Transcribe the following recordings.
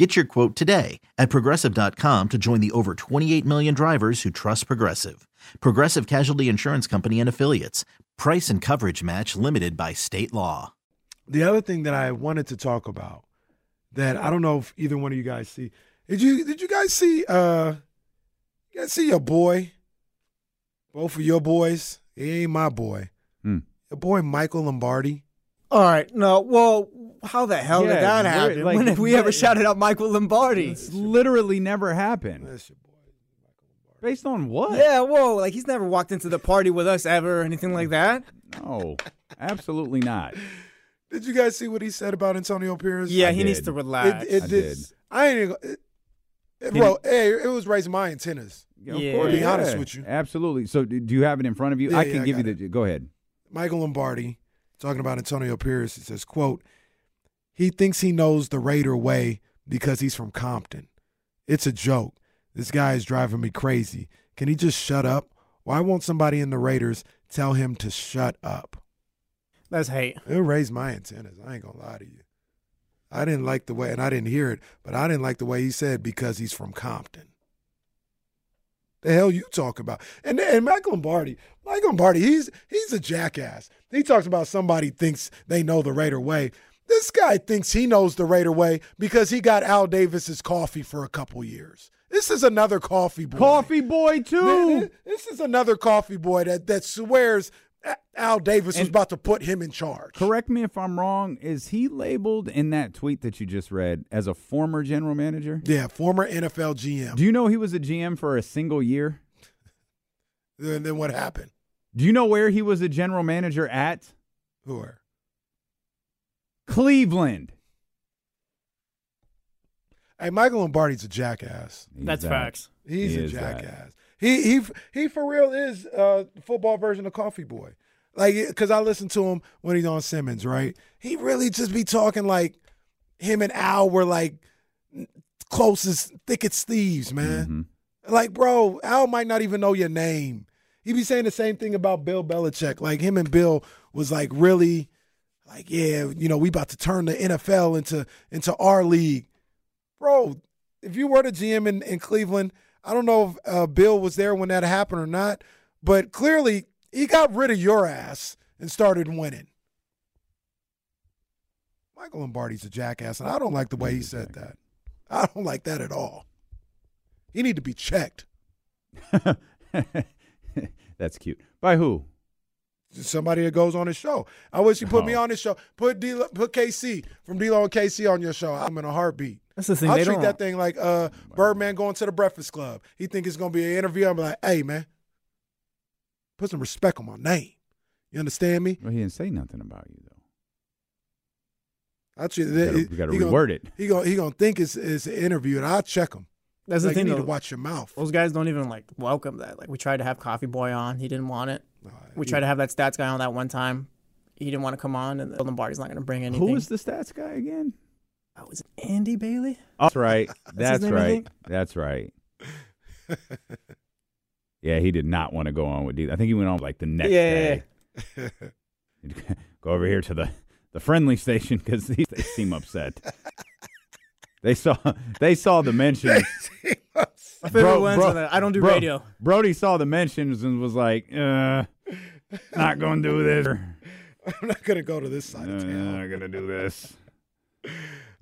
Get your quote today at progressive.com to join the over 28 million drivers who trust Progressive. Progressive Casualty Insurance Company and Affiliates. Price and coverage match limited by state law. The other thing that I wanted to talk about that I don't know if either one of you guys see. Did you did you guys see uh you guys see your boy? Both of your boys. He ain't my boy. Hmm. Your boy Michael Lombardi. All right, no, well, how the hell Yeah, did that happen? like, when have we ever shouted out Michael Lombardi? It's literally never happened. That's your boy. Based on what? Yeah, whoa, like he's never walked into the party with us ever or anything like that. No, absolutely not. Did you guys see what he said about Antonio Pierce? Yeah, I he needs to relax. It, it I did. did. I ain't. even gonna- It, it, He well, hey, it was raising my antennas. Of Yeah. To be honest with you. absolutely. So, do do you have it in front of you? Yeah, I yeah, can I give you got the. Go ahead. Michael Lombardi talking about Antonio Pierce. He says, "quote He thinks he knows the Raider way because he's from Compton. It's a joke. This guy is driving me crazy. Can he just shut up? Why won't somebody in the Raiders tell him to shut up?" That's hate. It raised my antennas. I ain't gonna lie to you. I didn't like the way, and I didn't hear it, but I didn't like the way he said because he's from Compton. The hell you talk about? And and Michael Lombardi, Michael Lombardi, he's he's a jackass. He talks about somebody thinks they know the Raider way. This guy thinks he knows the Raider way because he got Al Davis's coffee for a couple years. This is another coffee boy. Coffee boy too. This is another coffee boy that that swears Al Davis was about to put him in charge. Correct me if I'm wrong. Is he labeled in that tweet that you just read as a former general manager? Yeah, former NFL GM. Do you know he was a GM for a single year? And then what happened? Do you know where he was a general manager at? Who are? Cleveland. Hey, Michael Lombardi's a jackass. He's That's that. facts. He's He a is that. jackass. He he he for real is uh the football version of Coffee Boy. Like cuz I listen to him when he's on Simmons, right? He really just be talking like him and Al were like closest as thick as thieves, man. Mhm. Like, bro, Al might not even know your name. He be saying the same thing about Bill Belichick. Like him and Bill was like really like, yeah, you know, we about to turn the NFL into into our league. Bro, if you were the GM in, in Cleveland, I don't know if uh, Bill was there when that happened or not, but clearly he got rid of your ass and started winning. Michael Lombardi's a jackass, and I don't like the way he said that. I don't like that at all. He need to be checked. That's cute. By who? Somebody that goes on his show. I wish you put me Oh. on his show. Put D- put KC from D-Lo and KC on your show. I'm in a heartbeat. That's the thing. I'll treat don't. that thing like uh, Birdman going to the Breakfast Club. He think it's gonna be an interview. I'm like, hey man, put some respect on my name. You understand me? Well, he didn't say nothing about you though. I treat We gotta, we gotta he reword gonna, it. He gonna he gonna think it's, it's an interview, and I'll check him. That's like, the thing. you need though. to watch your mouth. Those guys don't even like welcome that. Like we tried to have Coffee Boy on, he didn't want it. No, We he- tried to have that stats guy on that one time, he didn't want to come on, and the Lombardi's not going to bring anything. Who was the stats guy again? Oh, was it Andy Bailey? Oh, that's right. his That's name, right. That's right. yeah, he did not want to go on with D. I think he went on like the next Yeah, yeah, day. go over here to the, the friendly station because they seem upset. They saw they saw the mentions. My favorite Bro- ones bro- I don't do bro- radio. Brody saw the mentions and was like, uh, "Not gonna do this. I'm not gonna go to this side Uh, of town. I'm not gonna do this.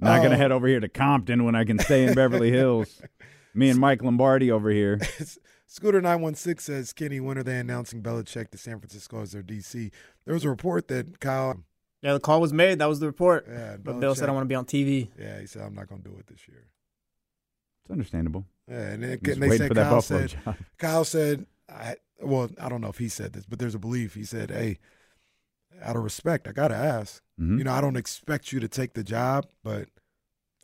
Not gonna Oh. head over here to Compton when I can stay in Beverly Hills. Me and Mike Lombardi over here. Scooter nine one six says, "Kenny, when are they announcing Belichick to San Francisco as their DC?" There was a report that Kyle, Yeah, the call was made. That was the report. yeah, But Bill said I want to be on TV. Yeah, he said I'm not gonna do it this year. It's understandable. Yeah, and, it, and they said for that Kyle said job. Kyle said, I, well, I don't know if he said this, but there's a belief. He said, "Hey, out of respect, I gotta ask. Mhm. You know, I don't expect you to take the job, but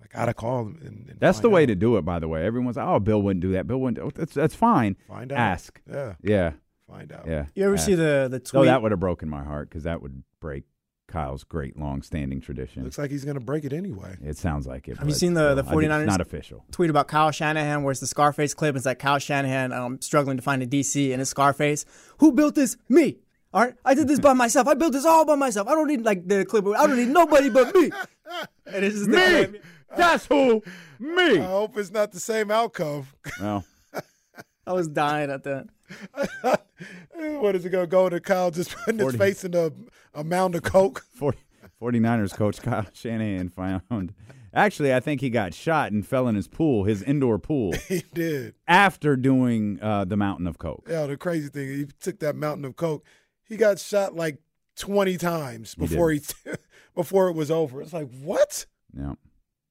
I gotta call and, and That's the find way out. to do it, by the way. Everyone's like, "Oh, Bill wouldn't do that. Bill wouldn't." Do That's that's fine. find out. Ask. Yeah, Yeah, find out. yeah. You ever ask. see the the So tweet? that would have broken my heart because that would break Kyle's great long-standing tradition. Looks like he's gonna break it anyway. It sounds like it. Have you seen the- the I think 49ers? It's not official. tweet about Kyle Shanahan, where it's the Scarface clip. It's like Kyle Shanahan um, struggling to find a DC, and it's Scarface. Who built this? Me. All right, I did this by myself. I built this all by myself. I don't need like the clip. I don't need nobody but me. And it's just the- Me. That's who. Me. I hope it's not the same outcome. well, I was dying at that. what is it gonna go to Kyle just putting 40. his face in a, a mound of coke? 40, 49ers coach Kyle Shanahan found. Actually, I think he got shot and fell in his pool, his indoor pool, he did. after doing uh, the Mountain of Coke. Yeah, the crazy thing, he took that mountain of coke. He got shot like twenty times before he, before it was over. It's like what? Yeah.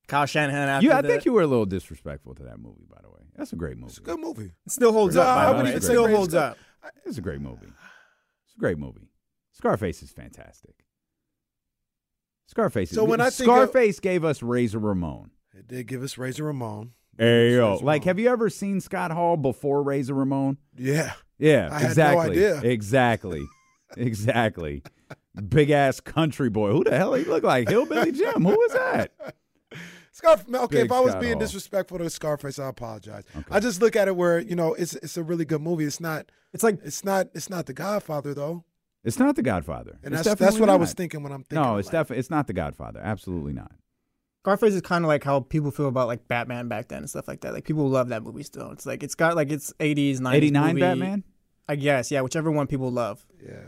Kyle Shanahan. After You, I the, think you were a little disrespectful to that movie, by the way. That's a great movie. It's a good movie. it still holds No, up. I By the way. It still holds up. It's a great movie. It's a great movie. Scarface is fantastic. Scarface. So is, when I think of- Scarface gave us Razor Ramon. It did give us Razor Ramon. Hey yo, like, Ramon. have you ever seen Scott Hall before Razor Ramon? Yeah, Yeah, I had no exactly. idea. Exactly. exactly. Big ass country boy. Who the hell he look like? Hillbilly Jim. Who is that? Scarf. Okay, Big if I was Scott being Hall. disrespectful to Scarface, I apologize. I just look at it where you know it's it's a really good movie. It's not. It's like It's not. It's not The Godfather though, It's not The Godfather. and It's that's that's definitely what I was thinking when I'm thinking. No, it's like, definitely it's not The Godfather. Absolutely not. Scarface is kind of like how people feel about like Batman back then and stuff like that. Like people love that movie still. It's like it's got like it's 80s, 90s. Eighty nine movie. Batman. I guess yeah, whichever one people love. Yeah,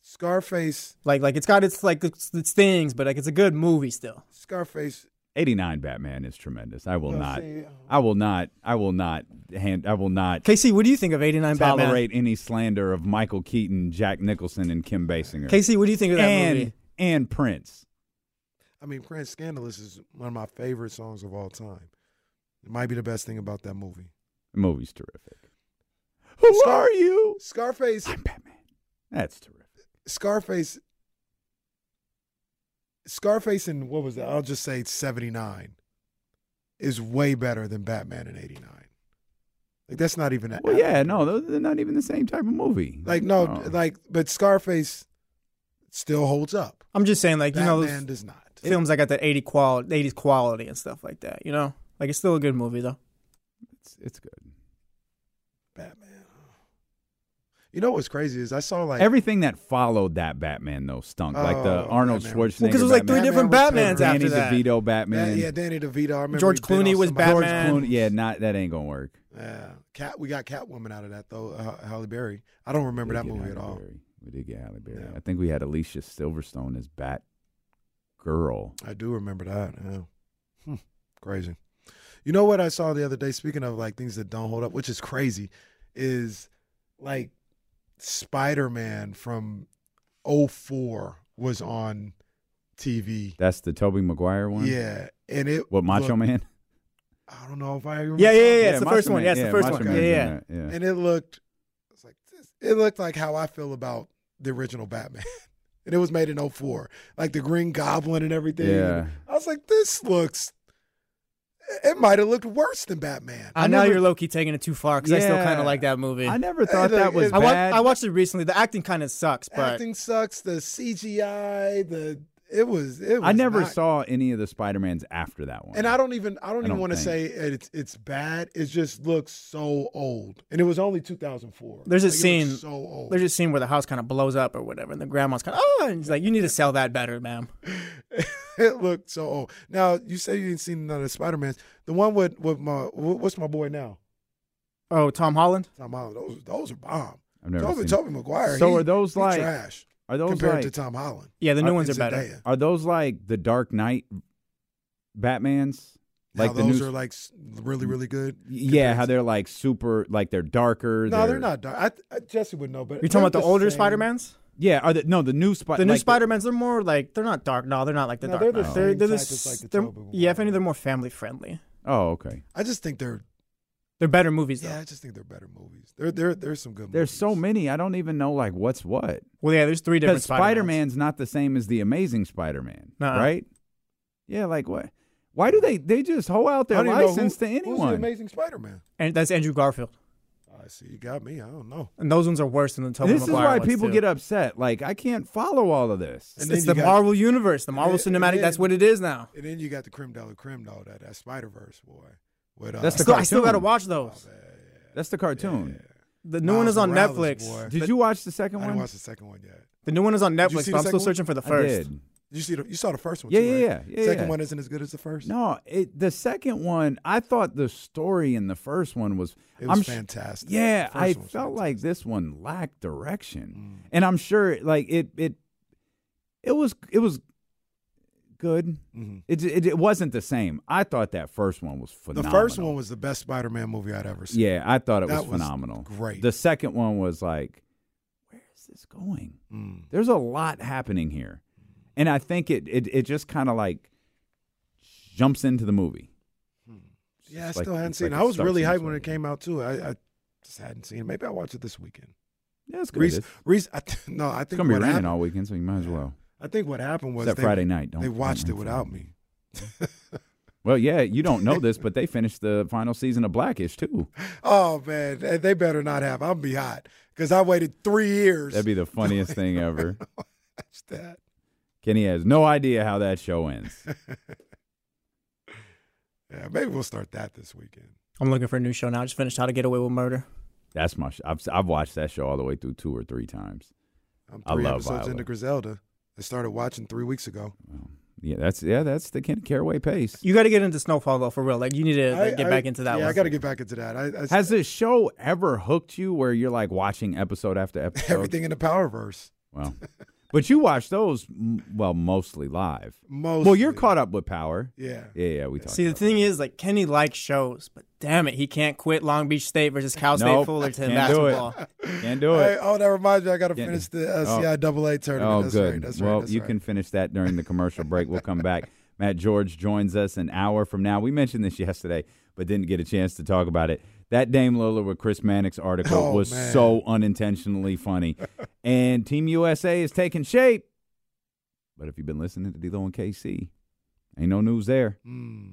Scarface. Like like it's got its like its, its things, but like it's a good movie still. Scarface. Eighty nine Batman is tremendous. I will Well, not. see, uh, I will not. I will not hand. I will not KC, what do you think of 89 Batman? tolerate any slander of Michael Keaton, Jack Nicholson, and Kim Basinger. KC, what do you think of that and movie? and Prince. I mean, Prince Scandalous is one of my favorite songs of all time. It might be the best thing about that movie. The movie's terrific. Who Scar- are you? Scarface. I'm Batman. That's terrific. Scarface. Scarface in what was that? I'll just say seventy nine. Is way better than Batman in eighty nine. Like that's not even. a- Well, yeah, no, they're not even the same type of movie. Like no, Oh. like but Scarface still holds up. I'm just saying, like you know, Batman those does not. films that got that 80 quality, 80s quality and stuff like that. You know, like it's still a good movie though. it's, it's good. Batman. You know what's crazy is I saw like Everything that followed that Batman though stunk. like the Oh, Arnold Batman was- Schwarzenegger. Well, because it was like three Batman. different Batman Batmans Danny after that. Danny DeVito That- Batman. yeah, Danny DeVito. I remember George Clooney was somebody- George Batman. Clooney. Yeah, not that ain't gonna work. Yeah, Cat. We got Catwoman out of that though. Uh, Halle Berry. I don't remember that did get movie at Halle all. Berry. We did get Halle Berry. Yeah. I think we had Alicia Silverstone as Bat Girl. I do remember that. Yeah. Hmm. Crazy. You know what I saw the other day? Speaking of like things that don't hold up, which is crazy, is like Spider Man from 04 was on TV. That's the Tobey Maguire one. Yeah, and it What Macho looked- Man? I don't know if I remember. Yeah, yeah, yeah. It's the Macho first one. Man. Yeah, it's the first Macho one. Yeah, yeah. yeah. and it looked it's like this, it looked like how I feel about the original Batman. and it was made in 04. Like the Green Goblin and everything. Yeah. I was like, this looks it might have looked worse than Batman. I, I know never- you're low key taking it too far because I still kind of like that movie. I never thought Hey, that look, was it- I, wa- bad. I watched it recently. The acting kind of sucks, but Acting sucks, the CGI, the It was. It was I never not- saw any of the Spider Mans after that one. And I don't even. I don't I even don't want to say it's it's bad. It just looks so old, and it was only 2004. There's a Like, it scene- so old. There's a scene where the house kind of blows up or whatever, and the grandma's kind of oh, and he's like, "You need to sell that better, ma'am." it looked so old. Now you say you didn't see none of the Spider Mans. The one with with my what's my boy now? Oh, Tom Holland. Tom Holland. Those those are bomb. I've never Tobey, seen. Tobey Maguire. So he- are those like- trash Are those compared like to Tom Holland? Yeah, the new Are- ones are better. Zendaya. are those like the Dark Knight Batmans? Now Like the those new, are like really really good. yeah, how to- they're like super, like they're darker. No, they're not dark. I, I, Jesse would know, but You're talking about the older same. Spider Mans. Yeah, are the, no the new Spider. The new like Spider Mans, they're more like they're not dark. No, they're not like the No, dark. they're the Knight. same they're, type s- like, the they're- yeah, if Maguire. any, they're more family friendly. Oh, okay. I just think they're They're better movies though. yeah. I just think they're better movies. There there there's some good. Movies. There's movies. so many. I don't even know like what's what. Well, yeah, there's three different Because Spider Spider Man's not the same as the Amazing Spider Man, Nuh-uh. right? Yeah, like what? Why do they they just hoe out I their don't know license who- to Who's the? Amazing Spider-Man? and that's Andrew Garfield. I see. You got me. I don't know. And those ones are worse than the Tobey This is why ones, people too. get upset. Like I can't follow all of this. And It's then the got- Marvel universe, the Marvel then- and cinematic. then- that's what it is now. And then you got the creme de la creme though. That that Spider Verse boy. With, uh, That's the Still, I still cartoon. got to watch those. That's the cartoon. The new one is on Morales, Netflix. boy. Did you watch the second I didn't one? watch the second one yet. The new one is on Did you Netflix, see but I'm still one? searching for the I first. did. Did you see the, you saw the first one? Yeah, too, yeah, right? yeah, yeah, Second yeah. one isn't as good as the first. No, it, the second one. I thought the story in the first one was. it was I'm sh- fantastic. Yeah, The first I one was felt fantastic. like this one lacked direction, Mm. and I'm sure like it it it was it was good. Mhm. It, it it wasn't the same. I thought that first one was phenomenal. The first one was the best Spider-Man movie I'd ever seen. yeah, I thought it That was was phenomenal. great. The second one was like, where is this going? Mm. There's a lot happening here, and I think it it it just kind of like jumps into the movie. Yeah, I It's like- still hadn't seen like it. I was really hyped when it came out too. I, I just hadn't seen it. Maybe I'll watch it this weekend. Yeah, it's good. Reese, it's, Reese, I th- no, I it's gonna be raining happened, all weekend, so you might as well. I think what happened was Except they, Friday night. Don't they don't watched it without me. Well, yeah, you don't know this, but they finished the final season of Blackish too. Oh man, they, they better not have. I'll be hot because I waited three years. That'd be the funniest thing ever. Watch that. Kenny has no idea how that show ends. Yeah, maybe we'll start that this weekend. I'm looking for a new show now. I just finished How to Get Away with Murder. That's my. Sh- I've I've watched that show all the way through two or three times. I'm I three love episodes Viola. into Griselda. I started watching three weeks ago. Yeah, that's yeah, that's the Kenny Caraway pace. You got to get into Snowfall though, for real. Like you need to like, I- get I- back into that Yeah, one. I got to get back into that. I, I Has this show ever hooked you where you're like watching episode after episode? everything in the Powerverse. Well, but you watch those well mostly live. Most. Well, you're caught up with Power. Yeah. Yeah, yeah, we talked. See, the thing is, like Kenny likes shows, but damn it, he can't quit Long Beach State versus Cal State Nope, Fullerton can't do it. Can't do Hey, it. oh, that reminds me. I got to finish the uh, Oh. CIAA tournament. Oh, that's good. Right, that's well, right. That's you right. can finish that during the commercial break. We'll come back. Matt George joins us an hour from now. We mentioned this yesterday, but didn't get a chance to talk about it. That Dame Lillard with Chris Mannix article Oh, was man. so unintentionally funny. and Team USA is taking shape. But if you've been listening to D'Lo and KC, ain't no news there. Mm.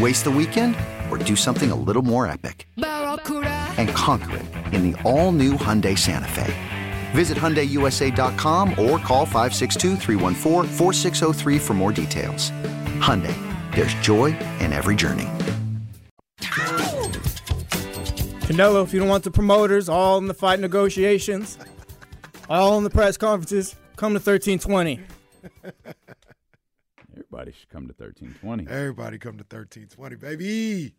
Waste the weekend or do something a little more epic? And conquer it in the all new Hyundai Santa Fe. Visit HyundaiUSA.com or call 562 for more details. Hyundai, there's joy in every journey. Canelo, if you don't want the promoters, all in the fight negotiations, all in the press conferences, come to 1320. Everybody should come to 1320. Everybody come to 1320, baby.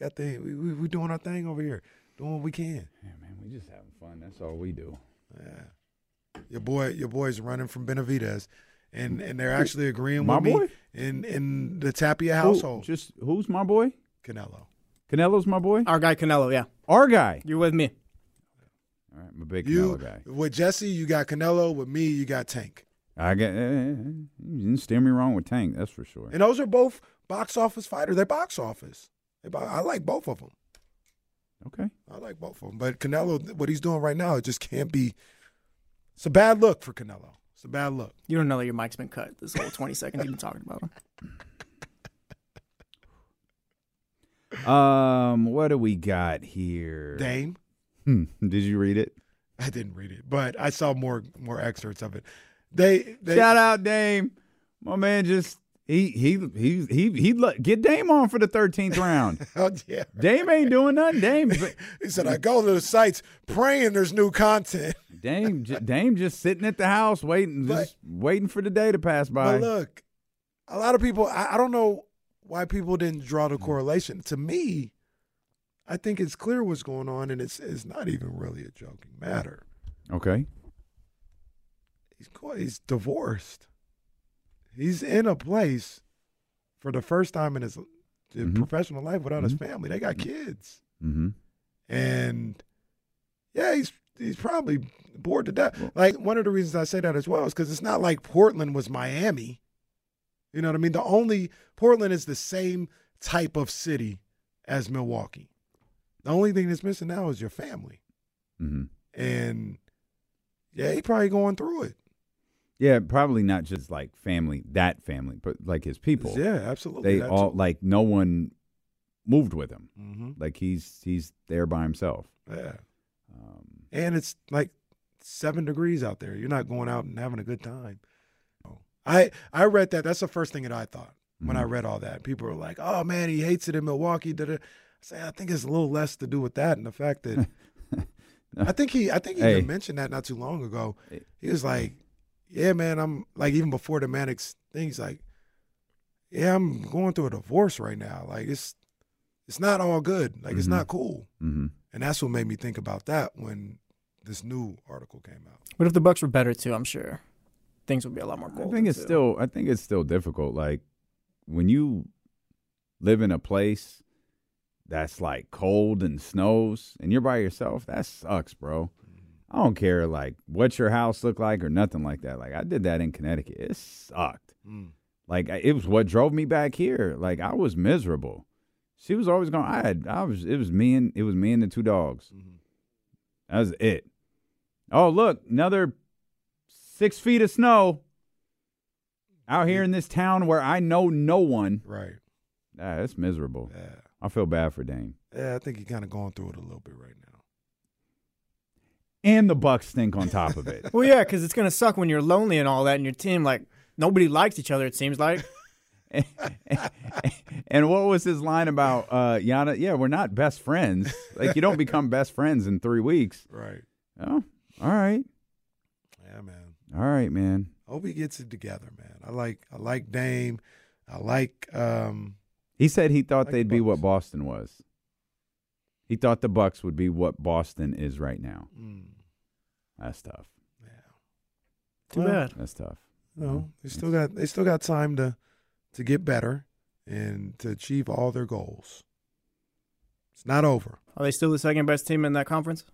Got the we, we we doing our thing over here, doing what we can. Yeah, man, we just having fun. That's all we do. Yeah. Your boy, your boy's running from Benavidez, and and they're actually agreeing My with me in in the Tapia Who- household. just who's my boy? Canelo. Canelo's my boy. Our guy Canelo, yeah. Our guy. You're with me. All right, I'm a big You Canelo guy. with Jesse, you got Canelo. With me, you got Tank. I get. Uh, you didn't steer me wrong with Tank. That's for sure. And those are both box office fighters. They're box office. They bo- I like both of them. Okay. I like both of them. But Canelo, what he's doing right now, it just can't be. It's a bad look for Canelo. It's a bad look. You don't know that your mic's been cut this whole 20 seconds you've been talking about him. Um, what do we got here? Dame. Hmm. Did you read it? I didn't read it, but I saw more more excerpts of it. They, they Shout out Dame. My man just he he he he he get Dame on for the thirteenth round. Oh yeah. Dame ain't doing nothing. Dame He said, I go to the sites praying there's new content. Dame j- Dame just sitting at the house waiting But- just waiting for the day to pass by. But look, a lot of people, I, I don't know why people didn't draw the correlation. To me, I think it's clear what's going on, and it's it's not even really a joking matter. okay. He's he's divorced. He's in a place for the first time in his Mhm. professional life without his Mhm. family. They got kids, Mm-hmm. and yeah, he's he's probably bored to death. Like one of the reasons I say that as well is because it's not like Portland was Miami. You know what I mean? The only Portland is the same type of city as Milwaukee. The only thing that's missing now is your family, Mm-hmm. and yeah, he probably going through it. Yeah, probably not just like family, that family, but like his people. Yeah, absolutely. They all like no one moved with him. hmm Like he's he's there by himself. Yeah, Um, and it's like seven degrees out there. You're not going out and having a good time. I I read that. That's the first thing that I thought when I Mhm. read all that. People were like, "Oh man, he hates it in Milwaukee." Da-da. I say, I think it's a little less to do with that and the fact that I think he I think he Hey. even mentioned that not too long ago. He was like, "Yeah, man, I'm like even before the Mannix thing, he's like, yeah, I'm going through a divorce right now. Like it's it's not all good. Like it's Mhm. not cool." hmm And that's what made me think about that when this new article came out. But if the Bucks were better too, I'm sure things would be a lot more I think it's too. still I think it's still difficult. Like when you live in a place that's like cold and snows and you're by yourself, that sucks, bro. I don't care like what your house looked like or nothing like that. Like I did that in Connecticut. It sucked. Mm. Like it was what drove me back here. Like I was miserable. She was always going. I had. I was. It was me and it was me and the two dogs. That was it. Oh look, another six feet of snow out here in this town where I know no one. Right. Ah, that's miserable. Yeah. I feel bad for Dame. Yeah, I think he's kind of going through it a little bit right now. And the Bucks stink on top of it. Well, yeah, because it's gonna suck when you're lonely and all that, and your team like nobody likes each other. It seems like. and what was his line about uh Yana? Yeah, we're not best friends. Like you don't become best friends in three weeks. Right. Oh, all right. Yeah, man. All right, man. Hope he gets it together, man. I like I like Dame. I like um He said he thought Like they'd the be what Boston was. He thought the Bucks would be what Boston is right now. mm, That's tough. Yeah. Too Well, bad. That's tough. no, they still got they still got time to to get better and to achieve all their goals. It's not over. Are they still the second best team in that conference?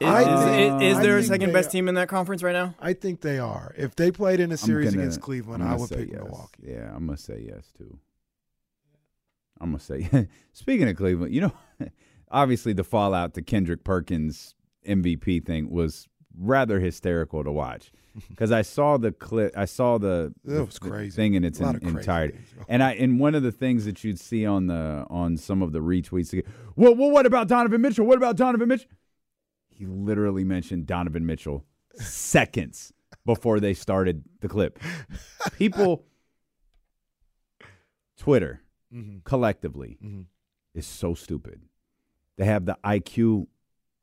Is, I is- think- is there a second best are. team in that conference right now? I think they are. If they played in a I'm series gonna- against Cleveland, I'm I gonna would pick yes. Milwaukee. Yeah, I'm gonna say yes too. I'm gonna say. Speaking of Cleveland, you know, obviously the fallout to Kendrick Perkins MVP thing was rather hysterical to watch because I saw the clip, I saw the, the- crazy. thing in its en- entirety, and I and one of the things that you'd see on the on some of the retweets, well, well, what about Donovan Mitchell? What about Donovan Mitchell? He literally mentioned Donovan Mitchell seconds before they started the clip. People, Twitter Mhm. collectively Mhm. is so stupid. They have the IQ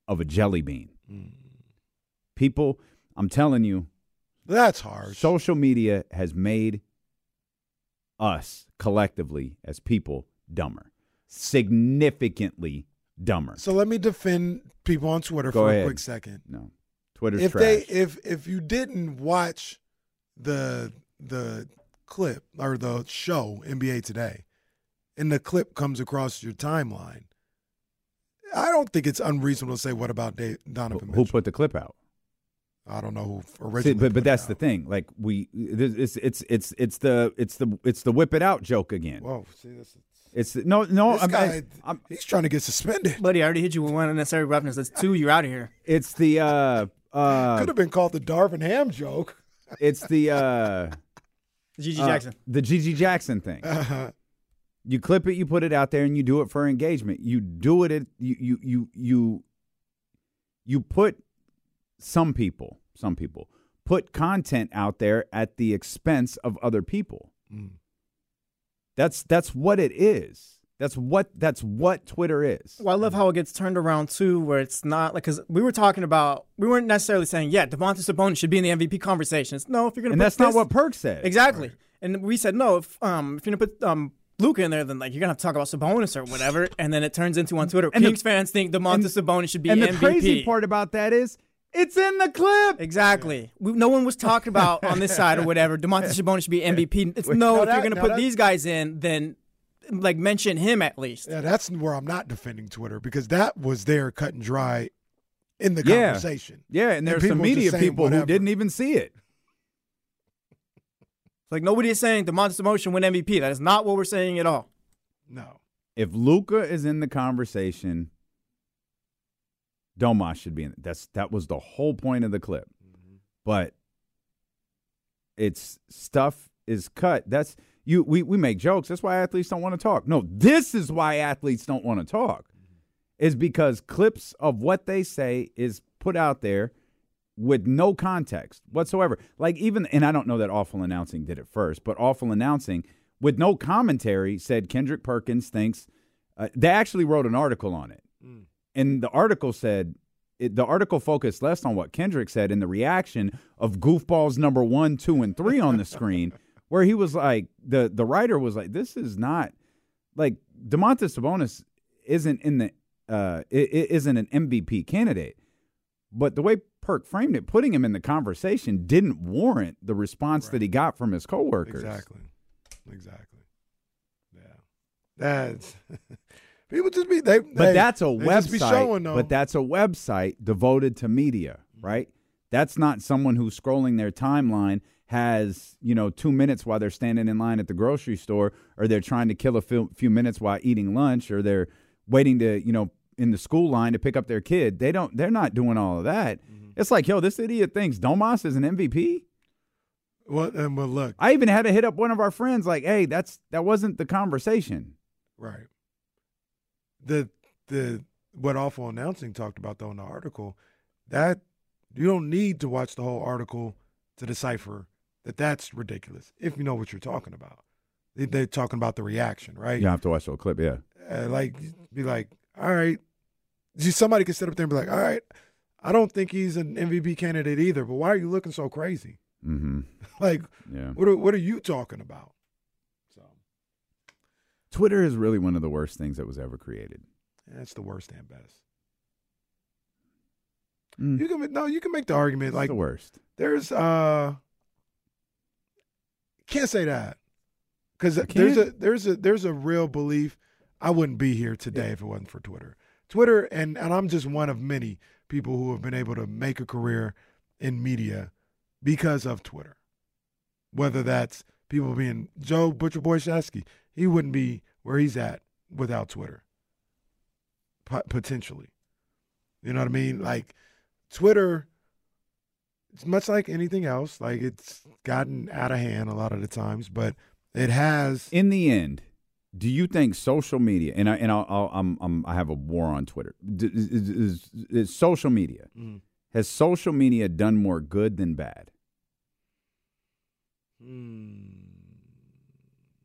of a jelly bean. Mm. People, I'm telling you, That's hard. social media has made us collectively as people dumber, significantly dumber. So let me defend people on Twitter Go for ahead. a quick second. No, Twitter's if trash. they if if you didn't watch the the clip or the show NBA Today, and the clip comes across your timeline, I don't think it's unreasonable to say, "What about Dave, Donovan who Mitchell?" put the clip out? I don't know who See, originally. but put but it that's out. the thing. Like we, it's it's it's it's the it's the it's the whip it out joke again. Whoa, see this. It's no no. This I'm, guy, I'm, he's trying to get suspended. Buddy, I already hit you with one unnecessary roughness. That's two. You're out of here. it's the uh uh. Could have been called the Darvin Ham joke. It's the uh. Gigi uh, Jackson. the GG Jackson thing. Uh, You clip it, you put it out there, and you do it for engagement. You do it. At, you you you you you put some people, some people put content out there at the expense of other people. Mm. That's that's what it is. That's what that's what Twitter is. Well, I love how it gets turned around too, where it's not like because we were talking about we weren't necessarily saying yeah, Devontae Sabonis should be in the MVP conversations. No, if you're gonna And put that's not what Perk said. exactly. And we said no, if um if you're gonna put um Luka in there, then like you're gonna have to talk about Sabonis or whatever, and then it turns into on Twitter, And the- fans think Devontae and- Sabonis should be MVP. And the crazy part about that is it's in the clip. Exactly. We, no one was talking about on this side or whatever. Domantas Sabonis should be MVP. It's no. Now if that- you're gonna put that- these guys in, then like mention him at least. Yeah, that's where I'm not defending Twitter because that was there cut and dry in the Yeah. conversation. Yeah, and there's some people media people whatever. who didn't even see it. Like nobody is saying Domantas Sabonis should win MVP. That is not what we're saying at all. No. If Luka is in the conversation, Domas should be in. That's that was the whole point of the clip. Mm-hmm. But it's stuff is cut. That's you. We we make jokes. That's why athletes don't want to talk. No, this is why athletes don't want to talk. Mm-hmm. Is because clips of what they say is put out there with no context whatsoever. Like even, and I don't know that awful announcing did it first, but awful announcing with no commentary said Kendrick Perkins thinks. Uh, they actually wrote an article on it, and the article said it, the article focused less on what Kendrick said and the reaction of goofballs number one, two, and three on the screen, where he was like, the the writer was like, this is not like Domantas Sabonis isn't in the uh isn't an MVP candidate, but the way Perk framed it, putting him in the conversation didn't warrant the response that he got from his coworkers. Exactly. Exactly. Yeah. That's people just be they. But they- that's a they just be website. showing, but that's a website devoted to media, mm-hmm. right? That's not someone who's scrolling their timeline has you know two minutes while they're standing in line at the grocery store, or they're trying to kill a few, few minutes while eating lunch, or they're waiting to you know in the school line to pick up their kid. They don't. They're not doing all of that. Mm-hmm. It's like, yo, this idiot thinks Domas is an MVP. well, and well, look, I even had to hit up one of our friends, like, hey, that's that wasn't the conversation. right. The the what awful announcing talked about though in the article that you don't need to watch the whole article to decipher that that's ridiculous if you know what you're talking about. They, they're talking about the reaction, right? You have to watch the whole clip, yeah. uh, like be like, all right, See, somebody could sit up there and be like, all right, I don't think he's an MVP candidate either, but why are you looking so crazy? Mm-hmm. Like, Yeah. what are, what are you talking about? So Twitter is really one of the worst things that was ever created. that's the worst and best. Mm. You can no, you can make the argument It's like the worst. there's uh Can't say that because there's a there's a there's a real belief. I wouldn't be here today if it wasn't for Twitter. Twitter, and and I'm just one of many people who have been able to make a career in media because of Twitter. Whether that's people being Joe Butcher Shasky, he wouldn't be where he's at without Twitter. Pot- potentially, you know what I mean? Like Twitter, it's much like anything else. Like it's gotten out of hand a lot of the times, but it has. In the end, do you think social media and I and I'll, I'll, I'm, I'm I have a war on Twitter. Is, is, is social media Mm. has social media done more good than bad?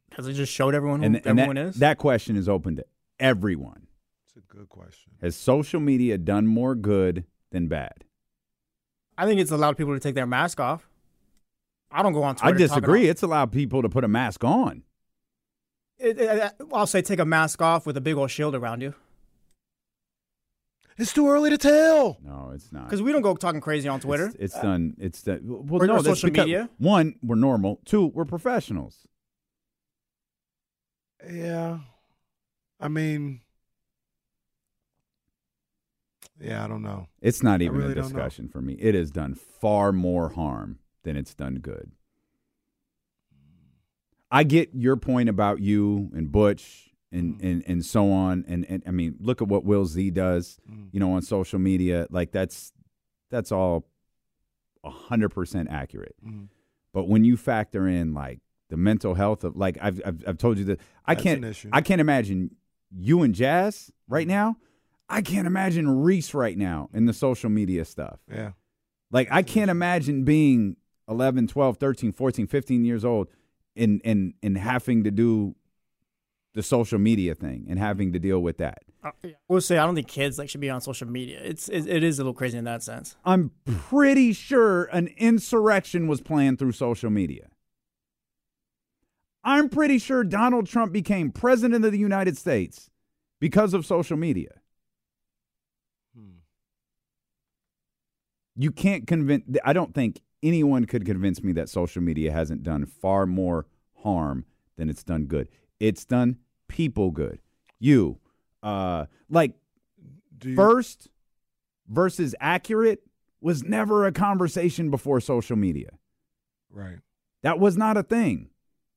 Because it just showed everyone who And, and everyone that, is. that question is open to everyone. It's a good question. Has social media done more good than bad? I think it's allowed people to take their mask off. I don't go on I Twitter. talking disagree. about- It's allowed people to put a mask on. It, it, I'll say take a mask off with a big old shield around you. It's too early to tell. No, it's not. Because we don't go talking crazy on Twitter. It's, it's done. It's done. Well, Or no, your that's social because- media. One, we're normal. Two, we're professionals. Yeah. I mean, yeah, I don't know. It's not even really a discussion for me. It has done far more harm than it's done good. I get your point about you and Butch and, Mm. and, and so on. And, and I mean, look at what Will Z does, Mm. you know, on social media. Like that's that's all hundred percent accurate. Mhm. But when you factor in like the mental health of like I've I've, I've told you that I That's can't. I can't imagine you and Jazz right now. I can't imagine Reese right now in the social media stuff. Yeah. Like I can't imagine being 11, 12, 13, 14, 15 years old and in in having to do the social media thing and having to deal with that. Uh, We'll say I don't think kids like should be on social media. It's it, it is a little crazy in that sense. I'm pretty sure an insurrection was planned through social media. I'm pretty sure Donald Trump became president of the United States because of social media. Hmm. You can't convince, I don't think anyone could convince me that social media hasn't done far more harm than it's done good. It's done people good. You, uh, like, you, first versus accurate was never a conversation before social media. right. That was not a thing.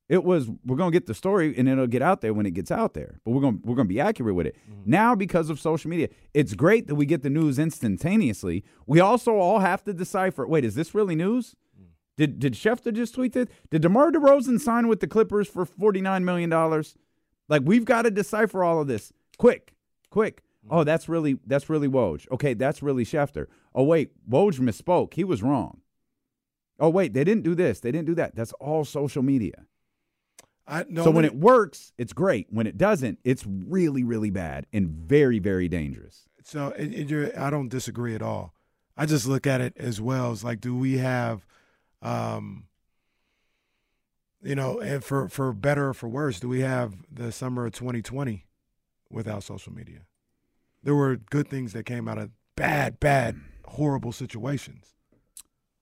It was we're gonna get the story and it'll get out there when it gets out there. But we're gonna we're gonna be accurate with it. Mm-hmm. Now because of social media, it's great that we get the news instantaneously. We also all have to decipher. Wait, is this really news? Mm. Did did Schefter just tweet that? Did DeMar DeRozan sign with the Clippers for forty nine million dollars? Like we've got to decipher all of this quick, quick. Mm-hmm. Oh, that's really that's really Woj. Okay, that's really Schefter. Oh wait, Woj misspoke. He was wrong. Oh wait, they didn't do this. They didn't do that. That's all social media. I, no, so when it works, it's great. When it doesn't, it's really really bad and very very dangerous. So and, and you're, I don't disagree at all. I just look at it as well as like, do we have, um, you know, and for for better or for worse, do we have the summer of 2020 without social media? There were good things that came out of bad, bad, horrible situations.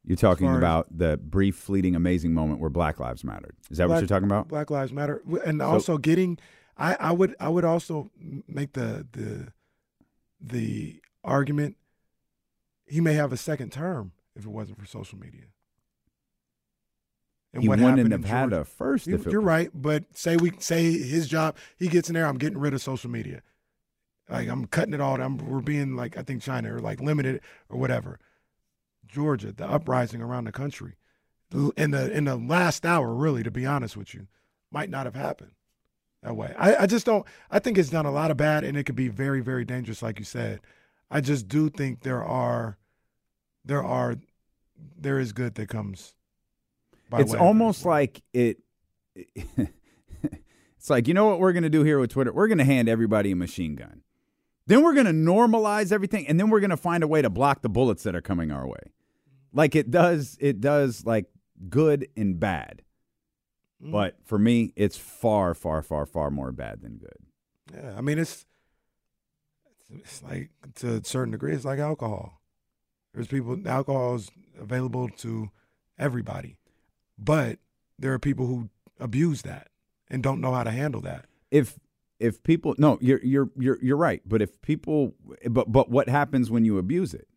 You're talking about the brief, fleeting, amazing moment where Black Lives mattered. Is that what you're talking about? Black Lives Matter, and also getting. I, I would I would also make the the the argument he may have a second term if it wasn't for social media. And He what wouldn't happened have had a first it You're was- right, but say we say his job, he gets in there. I'm getting rid of social media. Like I'm cutting it all. I'm we're being like I think China or like limited or whatever. Georgia, the uprising around the country, in the in the last hour, really, to be honest with you, might not have happened that way. I, I just don't. I think it's done a lot of bad, and it could be very very dangerous, like you said. I just do think there are, there are, there is good that comes. By it's it almost like it. it's like you know what we're going to do here with Twitter. We're going to hand everybody a machine gun. Then we're going to normalize everything, and then we're going to find a way to block the bullets that are coming our way. Like it does. It does like good and bad. Mm. But for me, it's far, far, far, far more bad than good. Yeah, I mean it's it's like to a certain degree, it's like alcohol. There's people alcohol is available to everybody, but there are people who abuse that and don't know how to handle that. if if people no you're you're you're you're right but if people but but what happens when you abuse it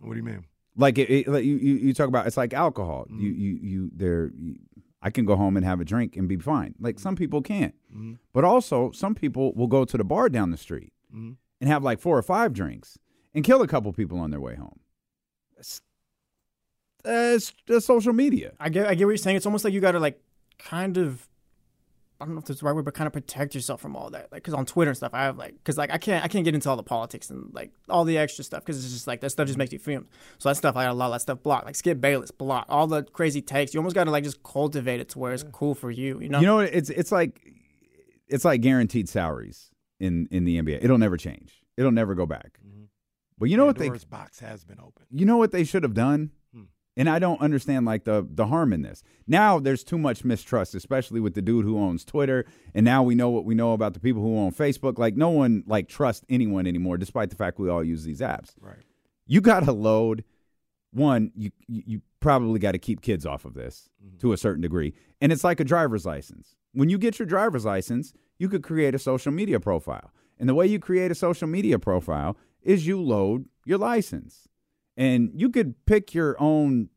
What do you mean? like it, it like you, you you talk about it's like alcohol Mm-hmm. you you you there i can go home and have a drink and be fine like some people can't Mm-hmm. but also some people will go to the bar down the street Mm-hmm. and have like four or five drinks and kill a couple people on their way home that's that's, that's social media I get, I get what you're saying. It's almost like you got to like kind of, I don't know if that's the right word, but kind of protect yourself from all that. Like, cause on Twitter and stuff, I have like, cause like I can't, I can't get into all the politics and like all the extra stuff, cause it's just like that stuff just makes you feel. So that stuff, I got a lot of that stuff blocked. Like Skip Bayless blocked. All the crazy takes, you almost got to like just cultivate it to where it's cool for you. You know? you know what it's it's like it's like guaranteed salaries in in the nba it'll never change it'll never go back mm-hmm. but you know what they Pandora's box has been open. you know what they should have done and i don't understand like the the harm in this. Now there's too much mistrust especially with the dude who owns twitter. And now we know what we know about the people who own facebook. Like no one like trusts anyone anymore despite the fact we all use these apps. Right. you got to load one you you you probably got to keep kids off of this mm-hmm. to a certain degree. And it's like a driver's license. When you get your driver's license you could create a social media profile. And the way you create a social media profile is you load your license and you could pick your own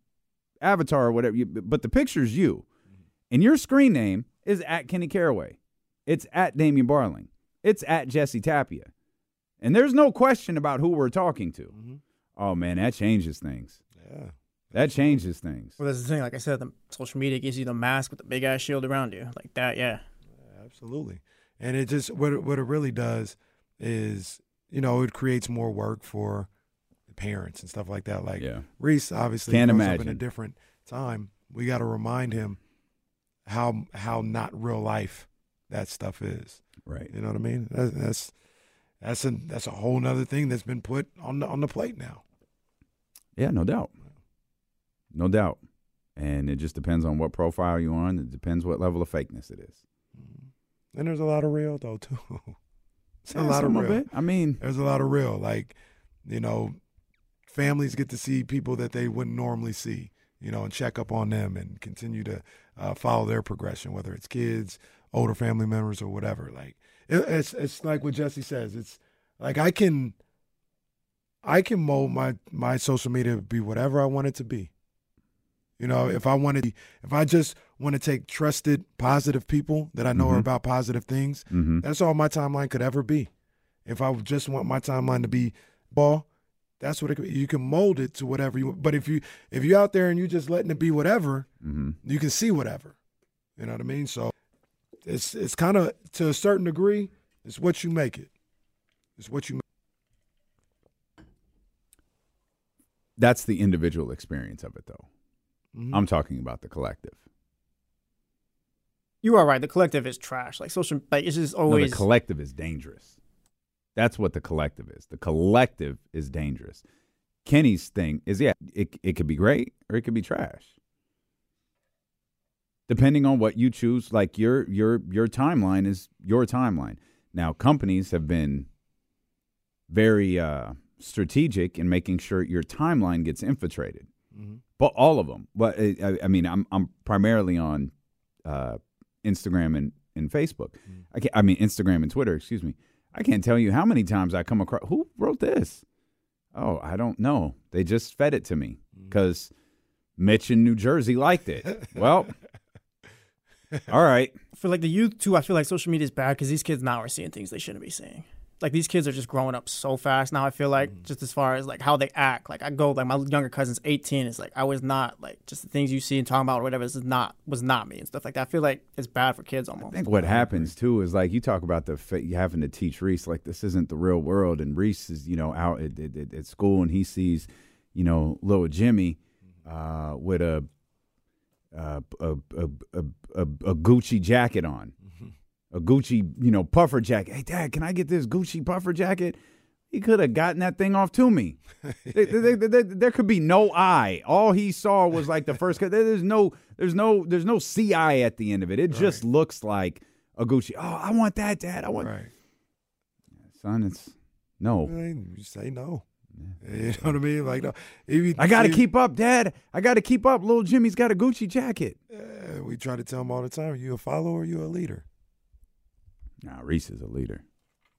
avatar or whatever you, but the picture's you mm-hmm. and your screen name is at kenny caraway it's at damian barling it's at jesse tapia and there's no question about who we're talking to mm-hmm. oh man that changes things Yeah. that changes things Well, that's the thing. Like I said, the social media gives you the mask with the big ass shield around you, like that. Yeah. Absolutely. And it just what it, what it really does is, you know, it creates more work for the parents and stuff like that. Like Yeah. Reese obviously Can't grows up in a different time. We got to remind him how how not real life that stuff is. right You know what I mean? That's that's that's a that's a whole nother thing that's been put on the on the plate now. Yeah, no doubt. No doubt. And it just depends on what profile you're on. It depends what level of fakeness it is. Mm-hmm. And there's a lot of real though too. It's a lot of real. it. I mean, There's a lot of real. Like, you know, families get to see people that they wouldn't normally see, you know, and check up on them and continue to uh, follow their progression, whether it's kids, older family members, or whatever. Like, it, it's it's like what Jesse says. It's like I can, I can mold my my social media to be whatever I want it to be. You know, if I wanted, if I just want to take trusted, positive people that I know are Mhm. about positive things, mhm. that's all my timeline could ever be. If I just want my timeline to be ball, that's what it could, you can mold it to whatever you want. But if you if you're out there and you're just letting it be whatever, Mhm. you can see whatever. You know what I mean? So it's it's kind of to a certain degree, it's what you make it. It's what you make. that's the individual experience of it, though. Mhm. I'm talking about the collective. You are right. The collective is trash. Like social, like it's just No, always. the collective is dangerous. That's what the collective is. The collective is dangerous. Kenny's thing is, yeah, it it could be great or it could be trash. Depending on what you choose, like your your your timeline is your timeline. Now, companies have been very uh, strategic in making sure your timeline gets infiltrated. But all of them. But uh, I, I mean, I'm I'm primarily on uh, Instagram and, and Facebook. I can't, I mean Instagram and Twitter. Excuse me. I can't tell you how many times I come across. Who wrote this? Oh, I don't know. They just fed it to me mm. because Mitch in New Jersey liked it. well, all right. for like the youth too, I feel like social media is bad because these kids now are seeing things they shouldn't be seeing. Like these kids are just growing up so fast now. I feel like just as far as like how they act. Like I go like my younger cousin's 18. It's like I was not like just the things you see and talking about or whatever. This is not was not me and stuff like that. I feel like it's bad for kids almost. I think what happens too is like you talk about the fa- you having to teach Reese like this isn't the real world, and Reese is you know out at, at, at- school and he sees you know little Jimmy uh, with a, uh, a, a a a Gucci jacket on, a Gucci you know puffer jacket. Hey Dad, can I get this Gucci puffer jacket? He could have gotten that thing off to me. There- there- there- there- could be no I. All he saw was like the first. There's no, there's no, there's no CI at the end of it. It just looks like a Gucci. Oh, I want that, Dad. I want right. son. It's no, You say no. You know what I mean? Like, no, I got to keep up, Dad. I got to keep up. Little Jimmy's got a Gucci jacket. Yeah, we try to tell him all the time. You a follower? You a leader? Nah, Reese is a leader.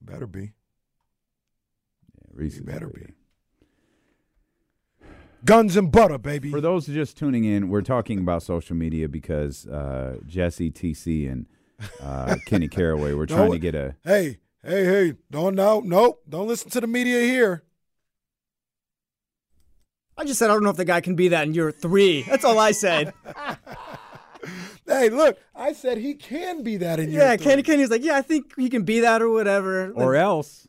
Better be. Yeah, Reese You is better leader. be. Guns and butter, baby. For those just tuning in, we're talking about social media because uh, Jesse TC and uh, Kenny Caraway were trying to get a. Hey, hey, hey! Don't no, nope. Don't listen to the media here. I just said I don't know if the guy can be that in year three. That's all I said. Hey, look! I said he can be that in yeah, year Kenny three. Kenny's like, yeah, I think he can be that or whatever. Or Like, else.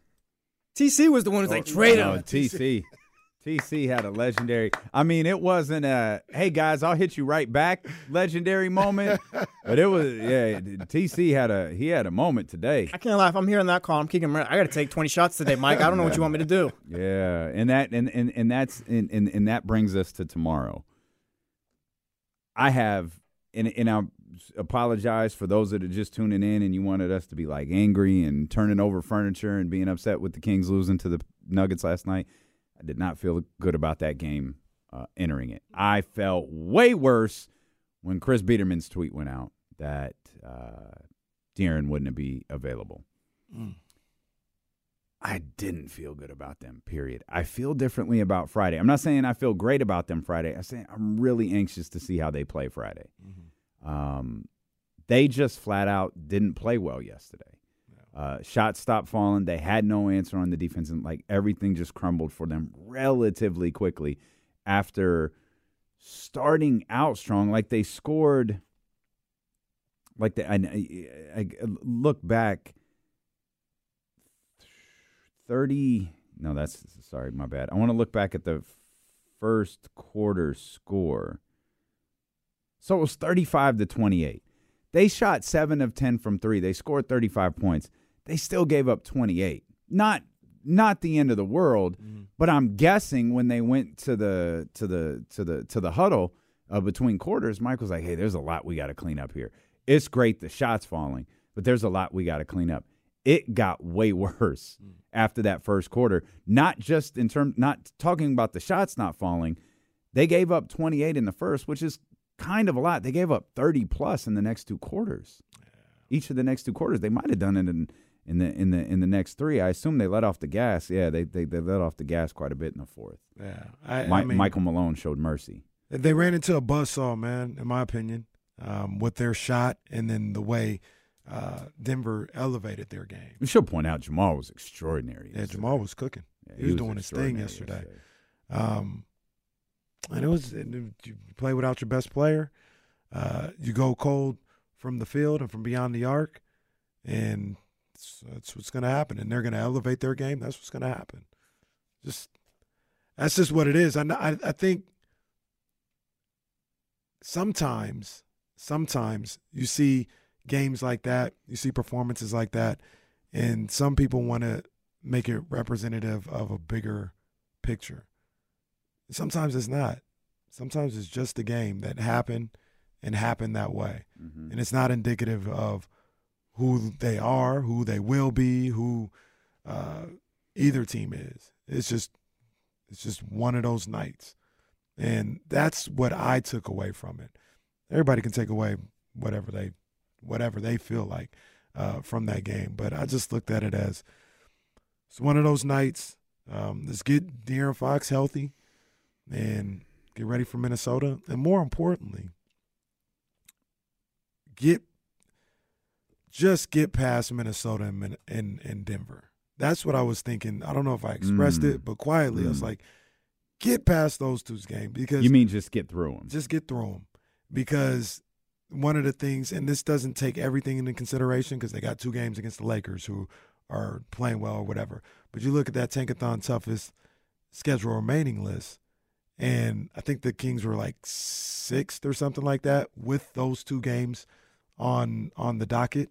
TC was the one who's like, oh, trade No, him. TC. TC had a legendary. I mean, it wasn't a "Hey guys, I'll hit you right back" legendary moment, but it was yeah. TC had a he had a moment today. I can't lie. If I'm hearing that call, I'm kicking. I got to take 20 shots today, Mike. I don't know what you want me to do. Yeah, and that and and, and that's and, and and that brings us to tomorrow. I have and and I apologize for those that are just tuning in and you wanted us to be like angry and turning over furniture and being upset with the Kings losing to the Nuggets last night. I did not feel good about that game uh, entering it. I felt way worse when Chris Biderman's tweet went out that uh, De'Aaron wouldn't be available. I didn't feel good about them, period. I feel differently about Friday. I'm not saying I feel great about them Friday. I'm saying I'm really anxious to see how they play Friday. Um, they just flat out didn't play well yesterday. Uh, shots stopped falling. They had no answer on the defense, and like everything just crumbled for them relatively quickly after starting out strong. Like they scored. Like the, I, I, I look back. Thirty. No, that's sorry, my bad. I want to look back at the first quarter score. So it was 35 to 28. They shot 7 of 10 from 3. They scored 35 points. They still gave up 28. Not not the end of the world, but I'm guessing when they went to the to the to the to the huddle uh, between quarters, Mike was like, "Hey, there's a lot we got to clean up here. It's great the shots falling, but there's a lot we got to clean up." It got way worse after that first quarter. Not just in terms, not talking about the shots not falling. They gave up 28 in the first, which is kind of a lot. They gave up 30 plus in the next two quarters. Each of the next two quarters, they might have done it in in the in the in the next three. I assume they let off the gas. Yeah, they they, they let off the gas quite a bit in the fourth. Yeah, I, Mi- I mean, Michael Malone showed mercy. They ran into a buzzsaw, man, in my opinion, um, with their shot and then the way uh, Denver elevated their game. We should point out Jamal was extraordinary. Yeah, yesterday. Jamal was cooking. Yeah, he, was, doing his thing extraordinary yesterday. Um, and it was and you play without your best player. Uh, you go cold from the field and from beyond the arc, and that's, that's what's going to happen. And they're going to elevate their game. That's what's going to happen. Just that's just what it is. I, I I think sometimes sometimes you see games like that, you see performances like that, and some people want to make it representative of a bigger picture. Sometimes it's not. Sometimes it's just a game that happened and happened that way. Mhm. And it's not indicative of who they are, who they will be, who uh, either team is. It's just it's just one of those nights. And that's what I took away from it. Everybody can take away whatever they whatever they feel like uh, from that game. But I just looked at it as it's one of those nights. Um, let's get De'Aaron Fox healthy and get ready for Minnesota. And more importantly, get just get past Minnesota and and, and Denver. That's what I was thinking. I don't know if I expressed Mm. it, but quietly, I was Mm. like, get past those two games because You mean just get through them? just get through them because one of the things, and this doesn't take everything into consideration because they got two games against the Lakers who are playing well or whatever. But you look at that Tankathon toughest schedule remaining list, and I think the Kings were like sixth or something like that with those two games on on the docket.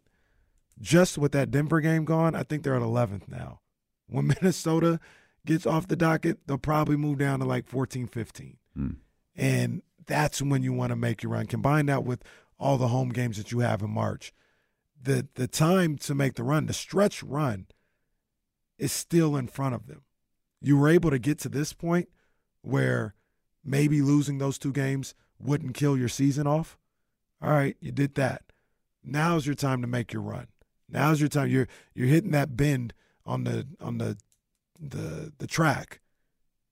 Just with that Denver game gone, I think they're at 11th now. When Minnesota gets off the docket, they'll probably move down to like 14, 15. Mm. And that's when you want to make your run. Combine that with all the home games that you have in March. The the time to make the run, the stretch run, is still in front of them. you were able to get to this point where maybe losing those two games wouldn't kill your season off. All right, you did that. Now's your time to make your run. Now's your time. You're you're hitting that bend on the on the the the track,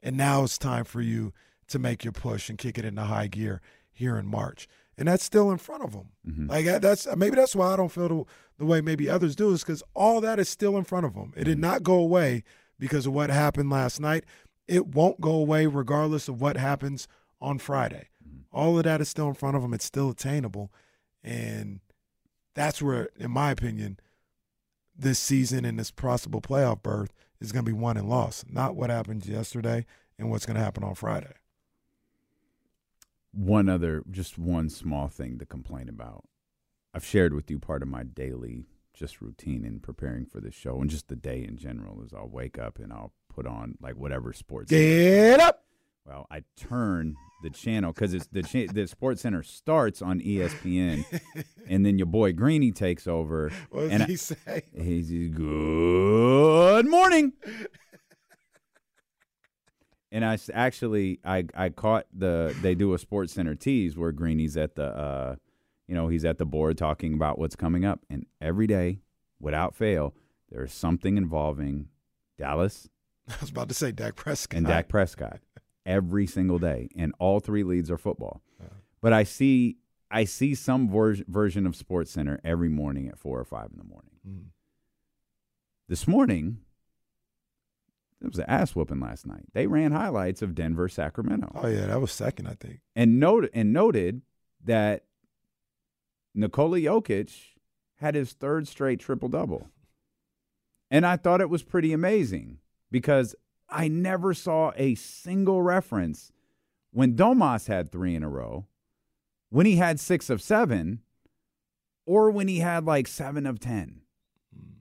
and now it's time for you to make your push and kick it into high gear here in March. And that's still in front of them. Mhm. Like that's maybe that's why I don't feel the, the way maybe others do is because all that is still in front of them. It did not go away because of what happened last night. It won't go away regardless of what happens on Friday. All of that is still in front of them. It's still attainable, and that's where, in my opinion, this season and this possible playoff berth is going to be won and lost, not what happened yesterday and what's going to happen on Friday. One other, just one small thing to complain about. I've shared with you part of my daily just routine in preparing for this show and just the day in general is I'll wake up and I'll put on like whatever sports. Get up! Well, I turn the channel because it's the cha- the Sports Center starts on ESPN, and then your boy Greeny takes over. What does and he I- say? He's good morning. And I actually I I caught the they do a Sports Center tease where Greeny's at the uh you know he's at the board talking about what's coming up and every day without fail there's something involving Dallas I was about to say Dak Prescott. and Dak Prescott every single day, and all three leads are football. But I see I see some ver- version of Sports Center every morning at four or five in the morning. Mm. This morning, it was an ass whooping last night. They ran highlights of Denver, Sacramento, Oh yeah, that was second, I think. and noted and noted that Nikola Jokic had his third straight triple double. And I thought it was pretty amazing because I never saw a single reference when Domas had three in a row, when he had six of seven, or when he had like seven of ten.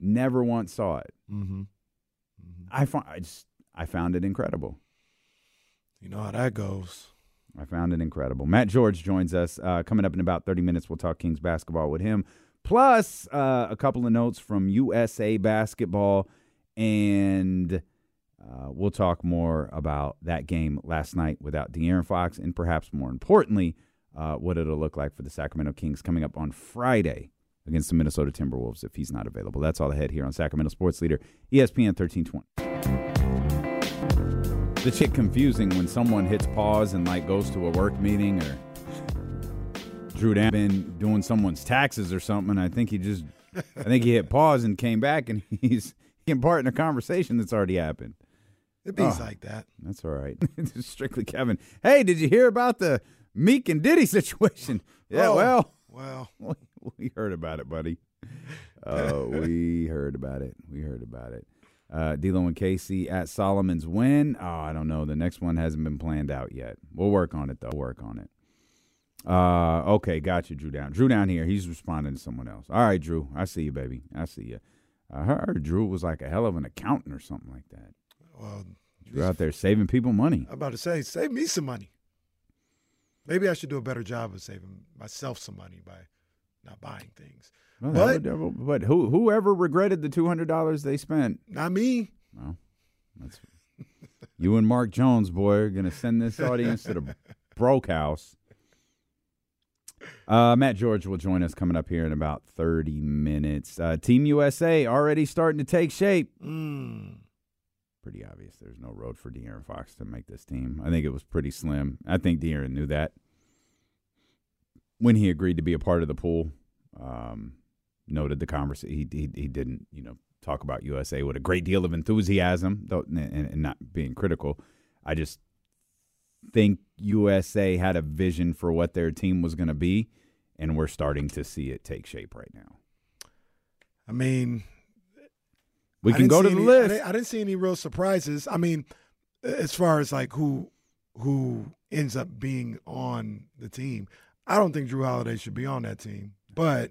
Never once saw it. Mm-hmm. I found I just I found it incredible. You know how that goes. I found it incredible. Matt George joins us uh, coming up in about 30 minutes. We'll talk Kings basketball with him. Plus, uh, a couple of notes from USA basketball, and uh, we'll talk more about that game last night without De'Aaron Fox, and perhaps more importantly, uh, what it'll look like for the Sacramento Kings coming up on Friday against the Minnesota Timberwolves if he's not available. That's all ahead here on Sacramento Sports Leader, ESPN 1320. The shit confusing when someone hits pause and like goes to a work meeting or Drew Dan been doing someone's taxes or something. I think he just, I think he hit pause and came back and he's taking part in a conversation that's already happened. It be Oh. like that. That's all right. Strictly Kevin. Hey, did you hear about the Meek and Diddy situation? Yeah, Oh, well, Well, we, heard about it, buddy. Uh, we heard about it. We heard about it. Uh, D'Lo and Casey at Solomon's win. Oh, I don't know. The next one hasn't been planned out yet. We'll work on it though. We'll Work on it. Uh, okay, got you, Drew Down. Drew down here. He's responding to someone else. All right, Drew. I see you, baby. I see you. I heard Drew was like a hell of an accountant or something like that. well, Drew out there saving people money. I'm about to say, save me some money. Maybe I should do a better job of saving myself some money by not buying things. Well, But- would- but who whoever regretted the two hundred dollars they spent? Not me. Well, that's you and Mark Jones, boy, are gonna send this audience to the broke house. Uh, Matt George will join us coming up here in about thirty minutes. Uh, Team USA already starting to take shape. Mm. Pretty obvious. There's no road for De'Aaron Fox to make this team. I think it was pretty slim. I think De'Aaron knew that when he agreed to be a part of the pool. Um, noted the conversation. He, he he didn't you know talk about USA with a great deal of enthusiasm, though, and, and not being critical. I just think USA had a vision for what their team was going to be, and we're starting to see it take shape right now. I mean, We can go to the any- I list. didn't, I didn't see any real surprises. I mean, as far as like who who ends up being on the team, I don't think Jrue Holiday should be on that team, but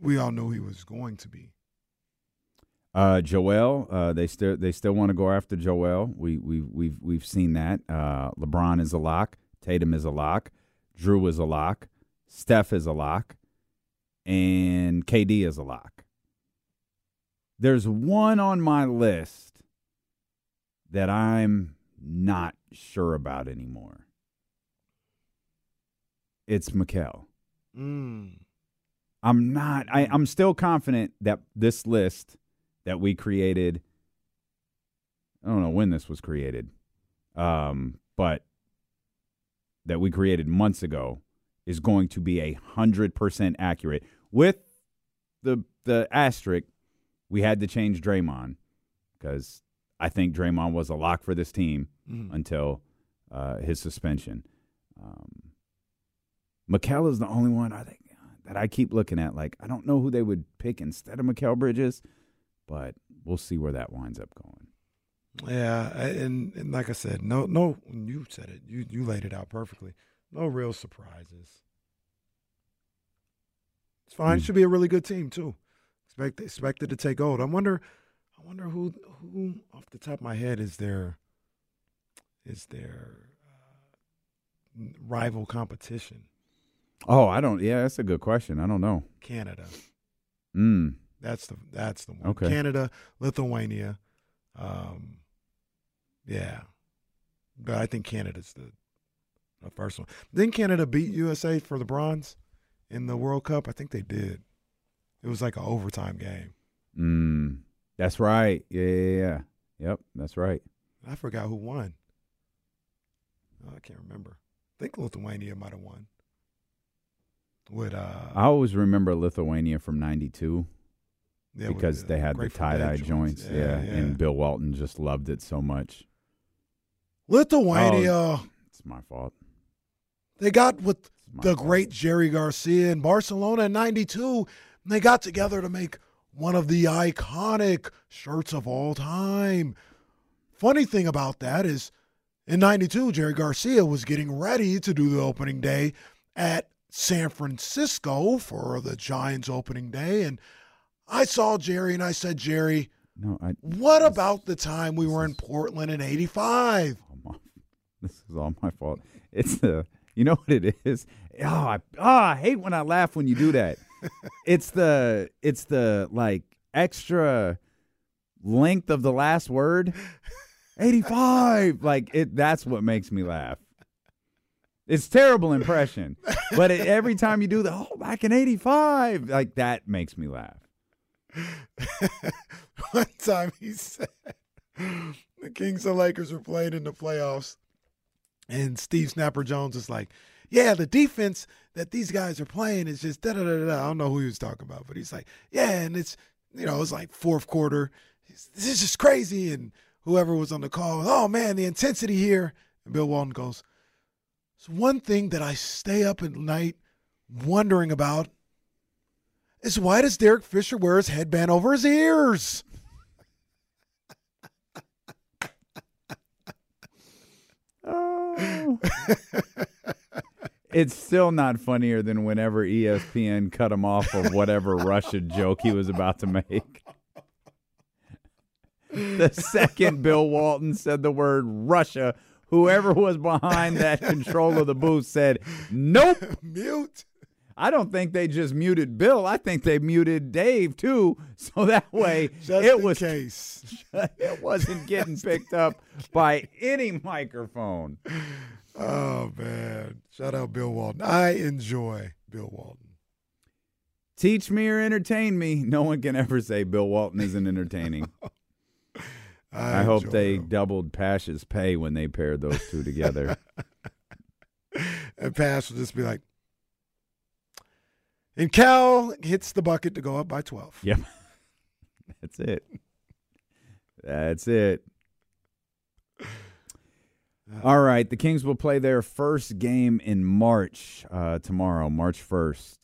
we all knew he was going to be. Uh, Joel, uh, they still they still want to go after Joel. We we we've we've seen that. Uh, LeBron is a lock. Tatum is a lock. Jrue is a lock. Steph is a lock, and KD is a lock. There's one on my list that I'm not sure about anymore. It's Mikal. Mm. I'm not. I, I'm still confident that this list that we created. I don't know when this was created, um, but that we created months ago is going to be a hundred percent accurate. With the the asterisk, we had to change Draymond because I think Draymond was a lock for this team Mhm. until uh, his suspension. Um, Mikal is the only one I think that I keep looking at. Like I don't know who they would pick instead of Mikal Bridges, but we'll see where that winds up going. Yeah, and, and like I said, no, no, you said it. You you laid it out perfectly. No real surprises. It's fine. Hmm. Should be a really good team too. Expect expected to take gold. I wonder, I wonder who who off the top of my head is their is their uh, rival competition. Oh, I don't. Yeah, that's a good question. I don't know. Canada. Mm. That's the that's the one. Okay. Canada, Lithuania. Um, yeah, but I think Canada's the the first one. Didn't Canada beat USA for the bronze in the World Cup? I think they did. It was like an overtime game. Mm. That's right. Yeah, yeah, yeah. Yep, that's right. I forgot who won. Oh, I can't remember. I think Lithuania might have won. With uh, I always remember Lithuania from '92 yeah, because they had the tie dye Dead joints. Yeah, and Bill Walton just loved it so much. Lithuania. Oh. It's my fault. They got with the fault. great Jerry Garcia in Barcelona in 92. And they got together to make one of the iconic shirts of all time. Funny thing about that is in 92, Jerry Garcia was getting ready to do the opening day at San Francisco for the Giants opening day. And I saw Jerry and I said, Jerry, No, I. what about the time we were in Portland in 85? Oh, my, this is all my fault. It's the. You know what it is? Oh, I, oh, I hate when I laugh when you do that. it's the. It's the like extra length of the last word. Eighty-five. Like it. That's what makes me laugh. It's terrible impression, but it, every time you do the oh back in '85, like that makes me laugh. One time he said the Kings and Lakers were playing in the playoffs, and Steve Snapper Jones is like, "Yeah, the defense that these guys are playing is just da da da da." I don't know who he was talking about, but he's like, "Yeah," and it's you know it's like fourth quarter. This is just crazy, and whoever was on the call, oh man, the intensity here. And Bill Walton goes, "It's one thing that I stay up at night wondering about." is why does Derek Fisher wear his headband over his ears? Oh. it's still not funnier than whenever ESPN cut him off of whatever Russia joke he was about to make. The second Bill Walton said the word Russia, whoever was behind that control of the booth said, Nope. Mute. I don't think they just muted Bill. I think they muted Dave too. So that way Just it was case. it wasn't getting picked up by any microphone. Oh man. Shout out Bill Walton. I enjoy Bill Walton. Teach me or entertain me. No one can ever say Bill Walton isn't entertaining. I, I, hope they him. doubled Pasch's pay when they paired those two together. and Pash will just be like, and Cal hits the bucket to go up by twelve. yep. That's it. That's it. All right. The Kings will play their first game in March uh, tomorrow, March 1st.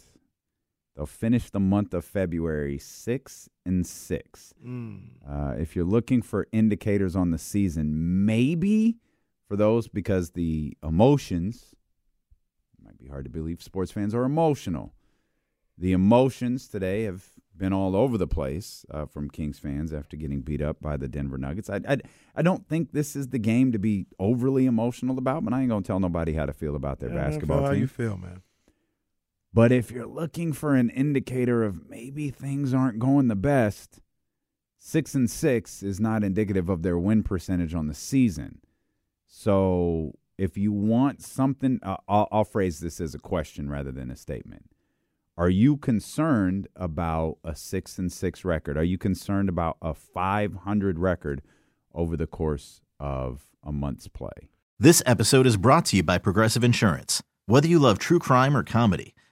They'll finish the month of February 6 and 6. Mm. Uh, if you're looking for indicators on the season, maybe for those because the emotions it might be hard to believe sports fans are emotional. The emotions today have been all over the place uh, from Kings fans after getting beat up by the Denver Nuggets. I, I I don't think this is the game to be overly emotional about, but I ain't gonna tell nobody how to feel about their Yeah, basketball how team. you feel, man? But if you're looking for an indicator of maybe things aren't going the best, six and six is not indicative of their win percentage on the season. So if you want something, uh, I'll, I'll phrase this as a question rather than a statement. Are you concerned about a six and six record? Are you concerned about a 500 record over the course of a month's play? This episode is brought to you by Progressive Insurance. Whether you love true crime or comedy,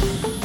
thank you